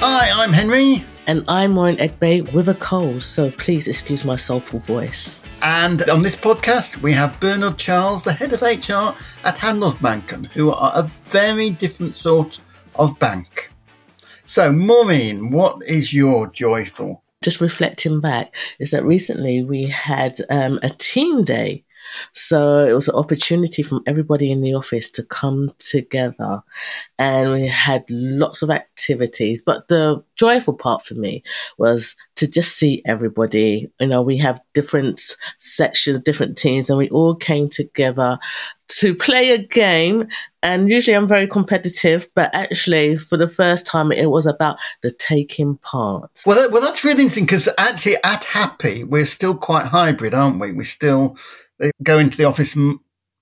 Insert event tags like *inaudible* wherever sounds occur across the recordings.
Hi, I'm Henry. And I'm Maureen Egbe with a cold, so please excuse my soulful voice. And on this podcast, we have Bernard Charles, the head of HR at Handelsbanken, who are a very different sort of bank. So, Maureen, what is your joyful? Just reflecting back, is that recently we had um, a team day so it was an opportunity from everybody in the office to come together and we had lots of activities. But the joyful part for me was to just see everybody. You know, we have different sections, different teams, and we all came together to *laughs* play a game. And usually I'm very competitive, but actually, for the first time, it was about the taking part. Well, that, well, that's really interesting because actually, at Happy, we're still quite hybrid, aren't we? We still they go into the office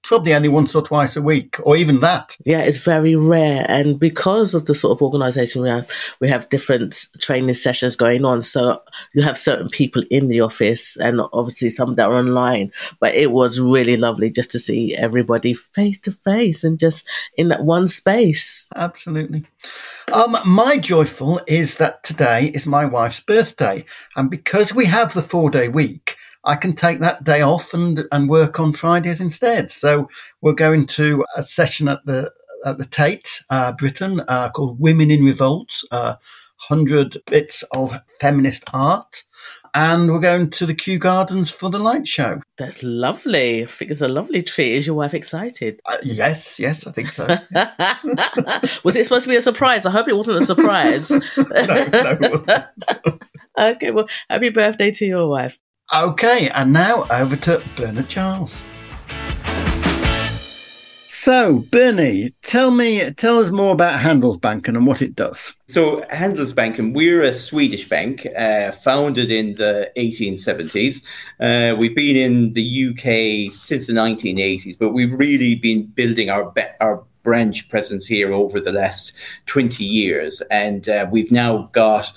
probably only once or twice a week, or even that. Yeah, it's very rare, and because of the sort of organisation we have, we have different training sessions going on. So you have certain people in the office, and obviously some that are online. But it was really lovely just to see everybody face to face and just in that one space. Absolutely. Um, my joyful is that today is my wife's birthday, and because we have the four day week I can take that day off and, and work on Fridays instead. So we're going to a session at the at the Tate, uh, Britain, uh, called Women in Revolt, uh, 100 bits of feminist art. And we're going to the Kew Gardens for the light show. That's lovely. I think it's a lovely treat. Is your wife excited? Uh, yes, yes, I think so. *laughs* Was it supposed to be a surprise? I hope it wasn't a surprise. *laughs* no, no. *laughs* okay, well, happy birthday to your wife. Okay, and now over to Bernard Charles. So, Bernie, tell me, tell us more about Handelsbanken and what it does. So, Handelsbanken, we're a Swedish bank uh, founded in the 1870s. Uh, we've been in the UK since the 1980s, but we've really been building our our branch presence here over the last 20 years, and uh, we've now got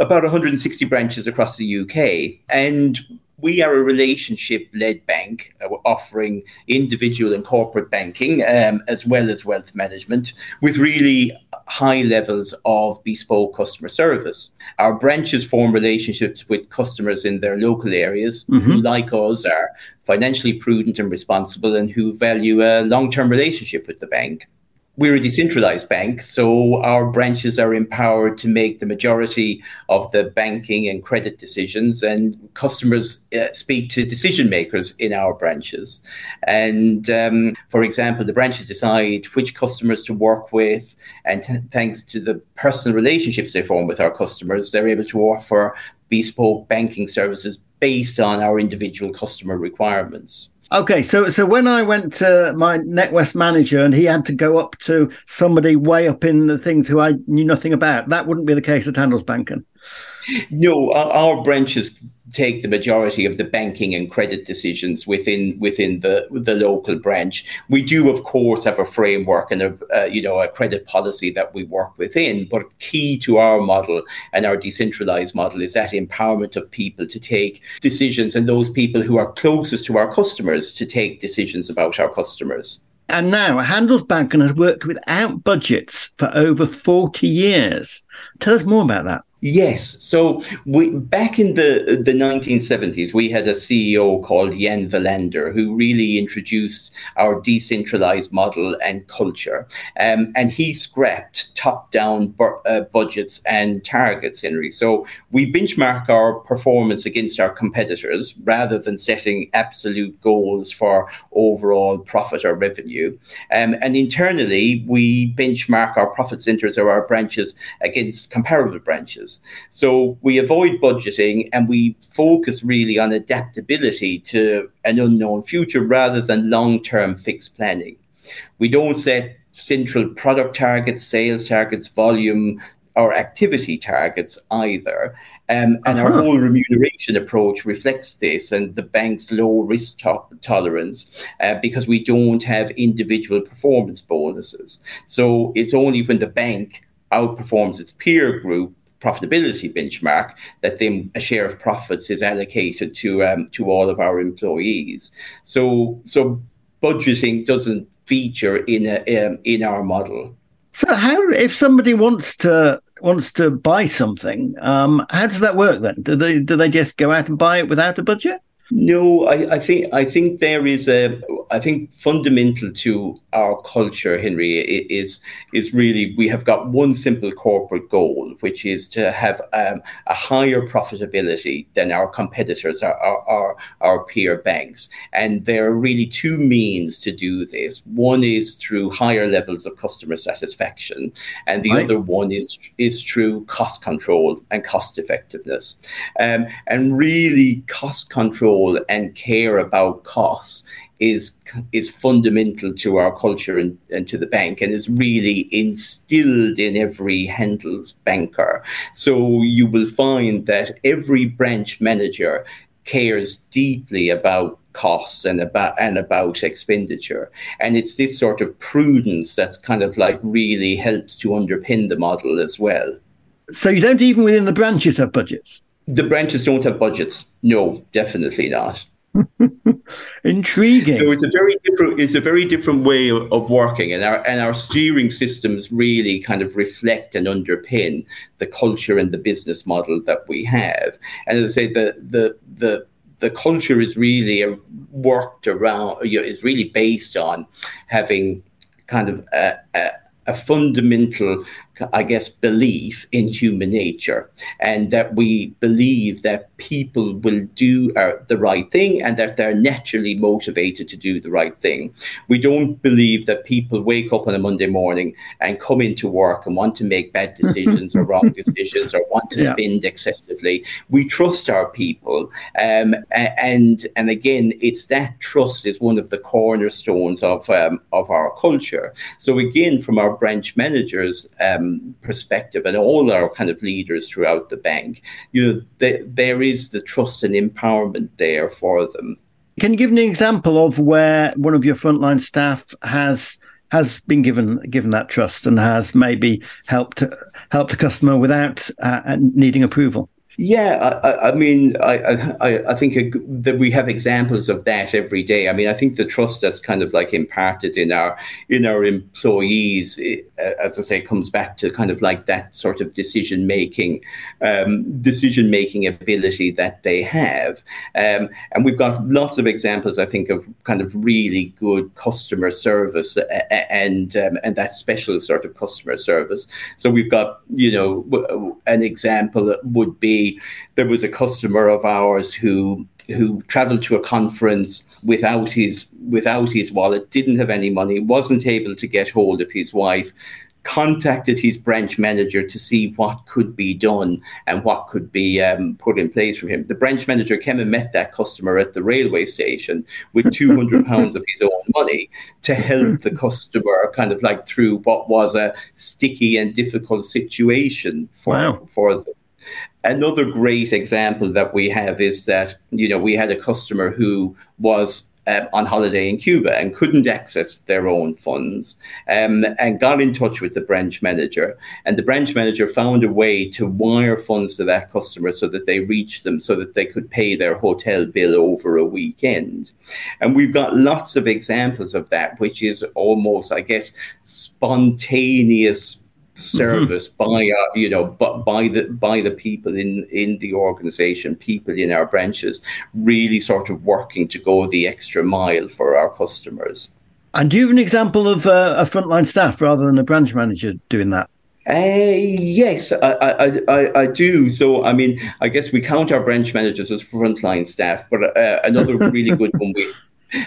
about 160 branches across the UK. And we are a relationship led bank uh, offering individual and corporate banking um, as well as wealth management with really high levels of bespoke customer service. Our branches form relationships with customers in their local areas mm-hmm. who, like us, are financially prudent and responsible and who value a long term relationship with the bank we're a decentralized bank, so our branches are empowered to make the majority of the banking and credit decisions, and customers uh, speak to decision makers in our branches. And um, for example, the branches decide which customers to work with, and t- thanks to the personal relationships they form with our customers, they're able to offer bespoke banking services based on our individual customer requirements. Okay, so so when I went to my NatWest manager and he had to go up to somebody way up in the things who I knew nothing about, that wouldn't be the case at Handelsbanken. No, our, our branches take the majority of the banking and credit decisions within within the the local branch. We do, of course, have a framework and a uh, you know a credit policy that we work within. But key to our model and our decentralized model is that empowerment of people to take decisions, and those people who are closest to our customers to take decisions about our customers. And now Handelsbanken has worked without budgets for over 40 years. Tell us more about that. Yes. So we, back in the the 1970s, we had a CEO called Jan Wallander who really introduced our decentralized model and culture. Um, and he scrapped top-down bu- uh, budgets and targets, Henry. So we benchmark our performance against our competitors rather than setting absolute goals for overall profit or revenue. Um, and internally, we benchmark our profit centers or our branches against comparable branches. So we avoid budgeting and we focus really on adaptability to an unknown future rather than long term fixed planning. We don't set central product targets, sales targets, volume, or activity targets either. Um, and uh-huh. our whole remuneration approach reflects this and the bank's low risk to- tolerance uh, because we don't have individual performance bonuses. So it's only when the bank outperforms its peer group profitability benchmark that then a share of profits is allocated to um, to all of our employees. So so budgeting doesn't feature in a, um, in our model. So how if somebody wants to wants to buy something, um, how does that work then? Do they do they just go out and buy it without a budget? No, I, I, think I think there is a I think fundamental to our culture, Henry, is is really we have got one simple corporate goal, which is to have um, a higher profitability than our competitors, our, our our peer banks, and there are really two means to do this. One is through higher levels of customer satisfaction, and the right. other one is is through cost control and cost effectiveness, um, and really cost control and care about costs is is fundamental to our culture and, and, to the bank and is really instilled in every Handels banker. So you will find that every branch manager cares deeply about costs and about and about expenditure. And it's this sort of prudence that's kind of like really helps to underpin the model as well. So you don't even within the branches have budgets? The branches don't have budgets. No, definitely not. *laughs* Intriguing. So it's a very different it's a very different way of, working and our and our steering systems really kind of reflect and underpin the culture and the business model that we have. And as I say the the the the culture is really worked around you know, is really based on having kind of a, a, a fundamental I guess, belief in human nature, and that we believe that people will do uh, the right thing and that they're naturally motivated to do the right thing. We don't believe that people wake up on a Monday morning and come into work and want to make bad *laughs* decisions or wrong decisions or want to yeah. spend excessively. We trust our people, um, and and again, it's that trust is one of the cornerstones of um, of our culture. So again, from our branch managers. Um, perspective and all our kind of leaders throughout the bank, you know, there is the trust and empowerment there for them. Can you give an example of where one of your frontline staff has has been given given that trust and has maybe helped helped a customer without uh, needing approval? Yeah, I, I mean, I, I, I think that we have examples of that every day. I mean, I think the trust that's kind of like imparted in our in our employees, as I say, comes back to kind of like that sort of decision making, um, decision making ability that they have, um, and we've got lots of examples. I think of kind of really good customer service and um, and that special sort of customer service. So we've got you know an example would be there was a customer of ours who who traveled to a conference without his without his wallet, didn't have any money, wasn't able to get hold of his wife, contacted his branch manager to see what could be done and what could be um, put in place for him. The branch manager came and met that customer at the railway station with *laughs* 200 pounds of his own money to help *laughs* the customer kind of like through what was a sticky and difficult situation for, wow. for them. Another great example that we have is that, you know, we had a customer who was um, on holiday in Cuba and couldn't access their own funds um, and got in touch with the branch manager. And the branch manager found a way to wire funds to that customer so that they reached them so that they could pay their hotel bill over a weekend. And we've got lots of examples of that, which is almost, I guess, spontaneous service mm-hmm. by our, you know but by the by the people in in the organization people in our branches really sort of working to go the extra mile for our customers and do you have an example of uh, a frontline staff rather than a branch manager doing that uh, yes, I, I, I, I, do. So, I mean, I guess we count our branch managers as frontline staff, but uh, another really good *laughs* one, we,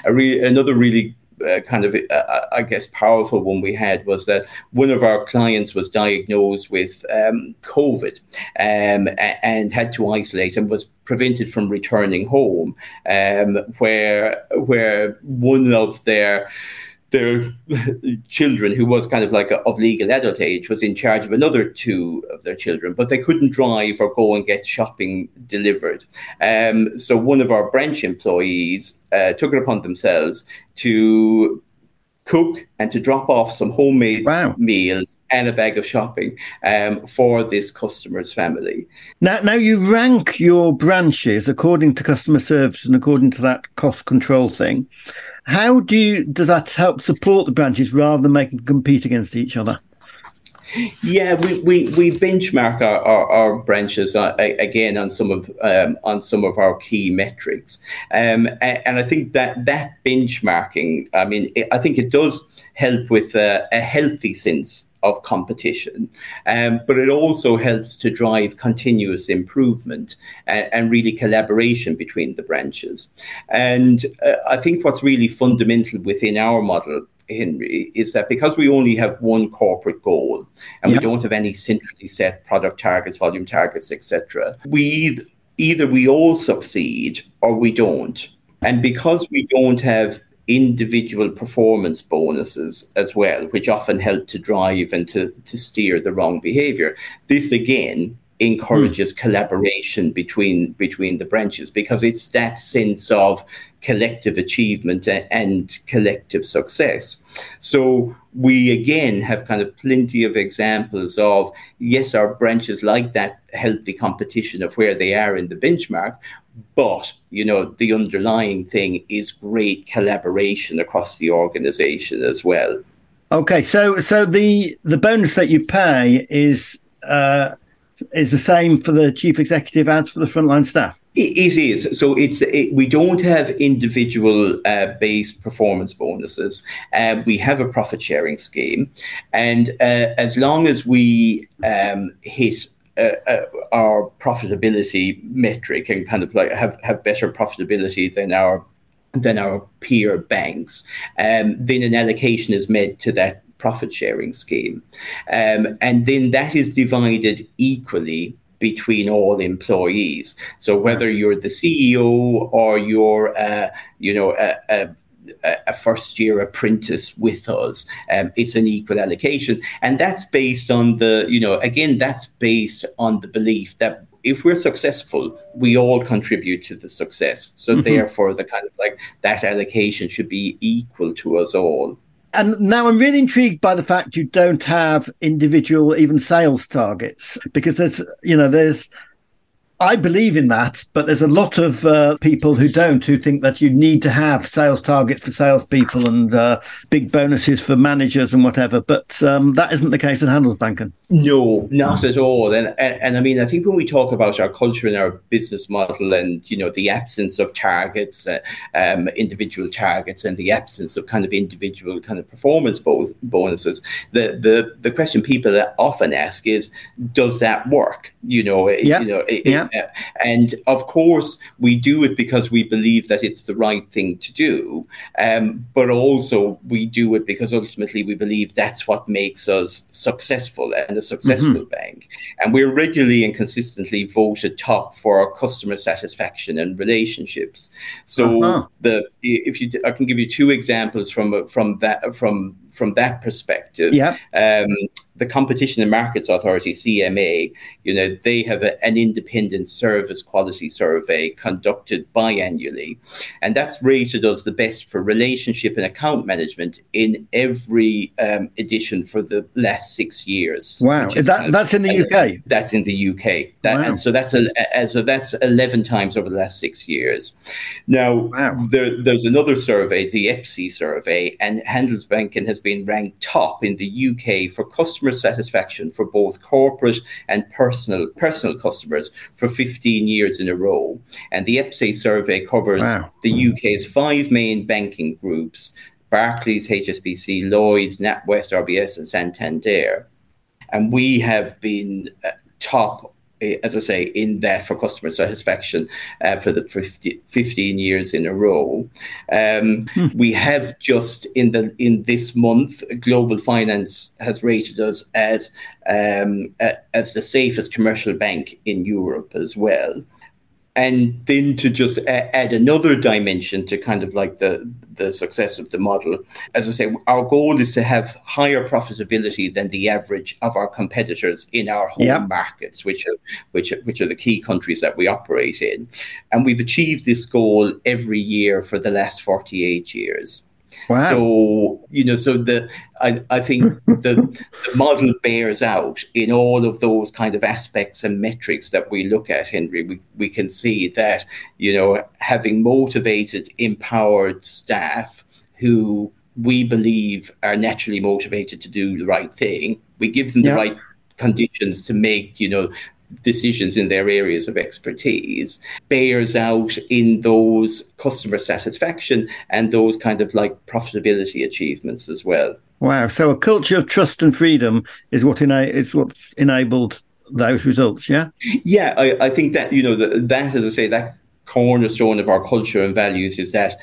a re- another really uh, kind of, uh, I guess, powerful one we had was that one of our clients was diagnosed with um, COVID um, and had to isolate and was prevented from returning home, um, where where one of their their *laughs* children, who was kind of like a, of legal adult age, was in charge of another two of their children, but they couldn't drive or go and get shopping delivered. Um, so one of our branch employees uh, took it upon themselves to cook and to drop off some homemade wow. meals and a bag of shopping um, for this customer's family. Now, now you rank your branches according to customer service and according to that cost control thing. How do you, does that help support the branches rather than making them compete against each other? Yeah, we, we, we benchmark our, our, our branches uh, again on some of um, on some of our key metrics, um, and, and, I think that that benchmarking, I mean, I think it does help with a, a healthy sense of competition, um, but it also helps to drive continuous improvement and, and really collaboration between the branches. And uh, I think what's really fundamental within our model Henry, is that because we only have one corporate goal and we don't have any centrally set product targets, volume targets, etc., we either we all succeed or we don't. And because we don't have individual performance bonuses as well, which often help to drive and to, to steer the wrong behavior, this again encourages mm. collaboration between between the branches because it's that sense of collective achievement and collective success so we again have kind of plenty of examples of yes our branches like that healthy competition of where they are in the benchmark but you know the underlying thing is great collaboration across the organization as well okay so so the the bonus that you pay is uh is the same for the chief executive as for the frontline staff? It is. So it's it, we don't have individual uh, based performance bonuses. Uh, we have a profit sharing scheme, and uh, as long as we um, hit uh, uh, our profitability metric and kind of like have, have better profitability than our than our peer banks, um, then an allocation is made to that profit sharing scheme. Um, and then that is divided equally between all employees. So whether you're the CEO or you're, uh, you know, a, a a first year apprentice with us. Um, it's an equal allocation. And that's based on the, you know, again, that's based on the belief that if we're successful, we all contribute to the success. So mm-hmm. therefore, the kind of like that allocation should be equal to us all. And now I'm really intrigued by the fact you don't have individual, even sales targets, because there's, you know, there's I believe in that, but there's a lot of uh, people who don't, who think that you need to have sales targets for salespeople and uh, big bonuses for managers and whatever. But um, that isn't the case at Handelsbanken. No, not at all. And, and, and I mean, I think when we talk about our culture and our business model, and you know, the absence of targets, uh, um, individual targets, and the absence of kind of individual kind of performance bonuses, the the the question people often ask is, does that work? You know, yeah. you know, it, yeah. And of course, we do it because we believe that it's the right thing to do. Um, but also, we do it because ultimately we believe that's what makes us successful and a successful mm-hmm. bank. And we're regularly and consistently voted top for our customer satisfaction and relationships. So uh-huh. the if you I can give you two examples from from that from from that perspective. Yeah. Um, the Competition and Markets Authority, CMA, you know, they have a, an independent service quality survey conducted biannually, and that's rated as the best for relationship and account management in every um, edition for the last six years. Wow, is that, that's in the UK. That's in the UK, that, wow. and so that's a, so that's eleven times over the last six years. Now, wow. there, there's another survey, the EPSI survey, and Handelsbanken has been ranked top in the UK for customer satisfaction for both corporate and personal personal customers for 15 years in a row. And the EPSI survey covers wow. the UK's five main banking groups Barclays, HSBC, Lloyds, NatWest, RBS, and Santander. And we have been uh, top as I say, in that for customer satisfaction uh, for the 50, 15 years in a row. Um, hmm. We have just in the in this month, Global Finance has rated us as um, as the safest commercial bank in Europe as well and then to just add another dimension to kind of like the the success of the model. As i say our goal is to have higher profitability than the average of our competitors in our home yeah. markets which are which are, which are the key countries that we operate in. And we've achieved this goal every year for the last 48 years Wow. So you know, so the I, I think the, the *laughs* model bears out in all of those kind of aspects and metrics that we look at, Henry. We we can see that you know having motivated, empowered staff who we believe are naturally motivated to do the right thing. We give them the right conditions to make, you know, decisions in their areas of expertise bears out in those customer satisfaction and those kind of like profitability achievements as well. Wow! So a culture of trust and freedom is what ena- is what's enabled those results. Yeah. Yeah, I, I think that you know that, that as I say that cornerstone of our culture and values is that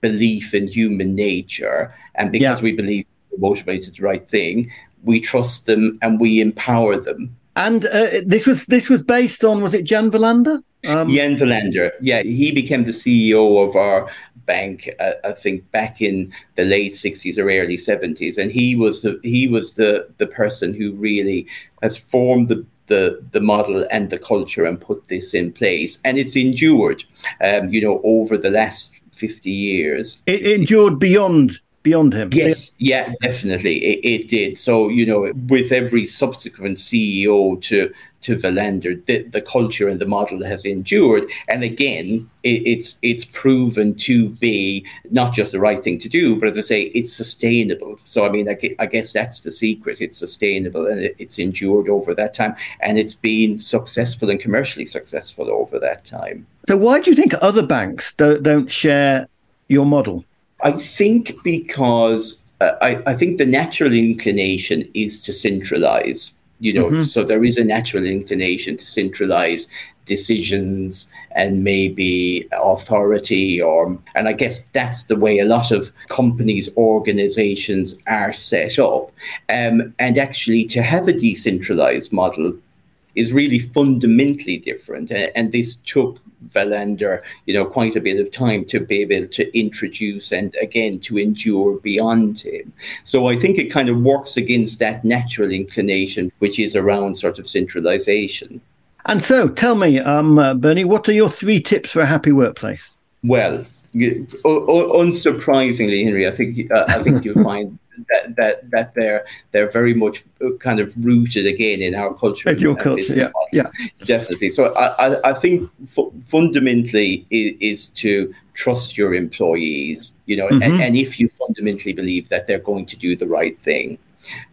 belief in human nature, and because yeah. we believe we're motivated the right thing, we trust them and we empower them. And uh, this was this was based on was it Jan Wallander? Um, Jan Wallander, yeah, he became the CEO of our bank, uh, I think, back in the late '60s or early '70s, and he was the he was the the person who really has formed the the the model and the culture and put this in place, and it's endured, um, you know, over the last 50 years. It endured beyond beyond him. Yes, yeah, definitely, it, it, did. So you know, with every subsequent CEO to to Wallander, the, the culture and the model has endured, and again, it, it's it's proven to be not just the right thing to do, but as I say, it's sustainable. So I mean, I, I guess that's the secret. It's sustainable and it, it's endured over that time, and it's been successful and commercially successful over that time. So why do you think other banks don't, don't share your model? I think because uh, I, I think the natural inclination is to centralize. You know, mm-hmm. so there is a natural inclination to centralize decisions and maybe authority or and i guess that's the way a lot of companies organizations are set up um, and actually to have a decentralized model is really fundamentally different and this took Wallander, you know, quite a bit of time to be able to introduce and again to endure beyond him. So I think it kind of works against that natural inclination, which is around sort of centralization. And so, tell me, um, uh, Bernie, what are your three tips for a happy workplace? Well, you, unsurprisingly, Henry, I think uh, I think you'll *laughs* find that that that they're they're very much kind of rooted again in our culture. Your culture, yeah, yeah, definitely. So I I, I think f- fundamentally is, is, to trust your employees, you know, mm-hmm. and, and if you fundamentally believe that they're going to do the right thing.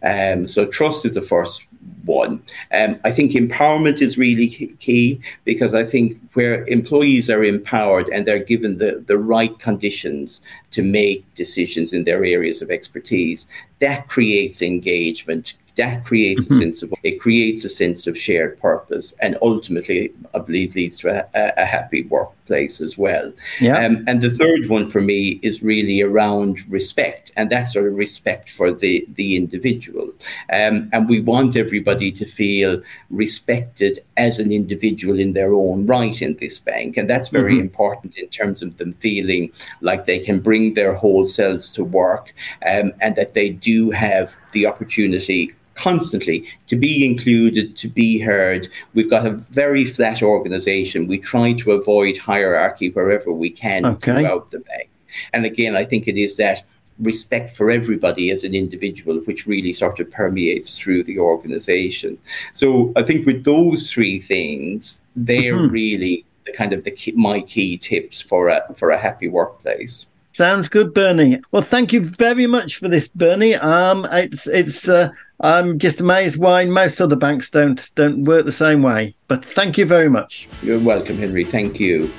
Um, so trust is the first one. Um, I think empowerment is really key because I think where employees are empowered and they're given the, the right conditions to make decisions in their areas of expertise, that creates engagement, that creates mm-hmm. a sense of it creates a sense of shared purpose and ultimately i believe leads to a, a happy workplace as well yeah. Um, and the third one for me is really around respect and that's sort of respect for the the individual um, and we want everybody to feel respected as an individual in their own right in this bank and that's very mm-hmm. important in terms of them feeling like they can bring their whole selves to work um, and that they do have the opportunity constantly to be included, to be heard. We've got a very flat organization. We try to avoid hierarchy wherever we can okay. throughout the bank. And again, I think it is that respect for everybody as an individual, which really sort of permeates through the organization. So I think with those three things, they're mm-hmm. really the kind of the key, my key tips for a for a happy workplace. Sounds good, Bernie. Well, thank you very much for this, Bernie. Um, it's it's. Uh, I'm just amazed why most other banks don't don't work the same way. But thank you very much. You're welcome, Henry. Thank you.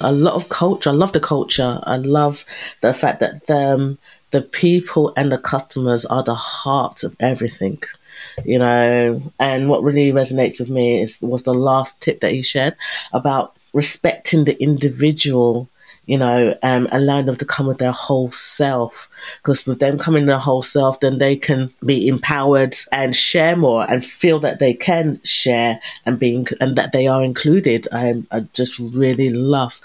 A lot of culture. I love the culture. I love the fact that the, um, the people and the customers are the heart of everything you know. And what really resonates with me is was the last tip that he shared about respecting the individual you know, um, allowing them to come with their whole self. Because with them coming their whole self, then they can be empowered and share more and feel that they can share and being and that they are included. I, I just really love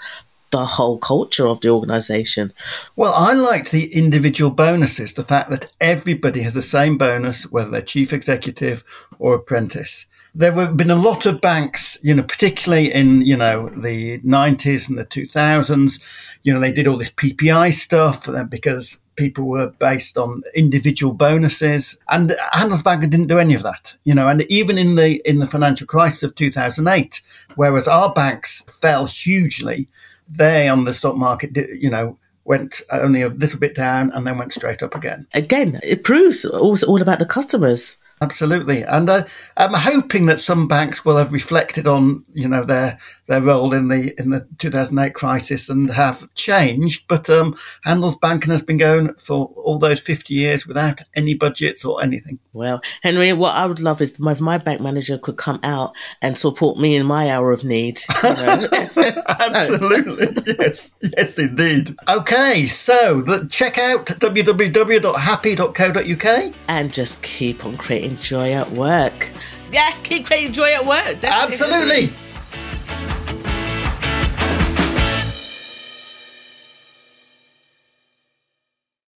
the whole culture of the organization. Well, I liked the individual bonuses, the fact that everybody has the same bonus, whether they're chief executive or apprentice there have been a lot of banks, you know, particularly in, you know, the 90s and the 2000s. You know, they did all this PPI stuff uh, because people were based on individual bonuses and Handelsbanken didn't do any of that, you know, and even in the, in the financial crisis of 2008, whereas our banks fell hugely, they on the stock market, you know, went only a little bit down and then went straight up again. Again, it proves it's all about the customers. Absolutely, and uh, I'm hoping that some banks will have reflected on you know their their role in the in the 2008 crisis and have changed. But um, Handelsbanken has been going for all those 50 years without any budgets or anything. Well, Henry, what I would love is if my bank manager could come out and support me in my hour of need. You know? *laughs* *laughs* *laughs* Absolutely, yes, yes, indeed. Okay, so the, check out www.happy.co.uk and just keep on creating joy at work. Yeah, keep creating joy at work. Definitely. Absolutely.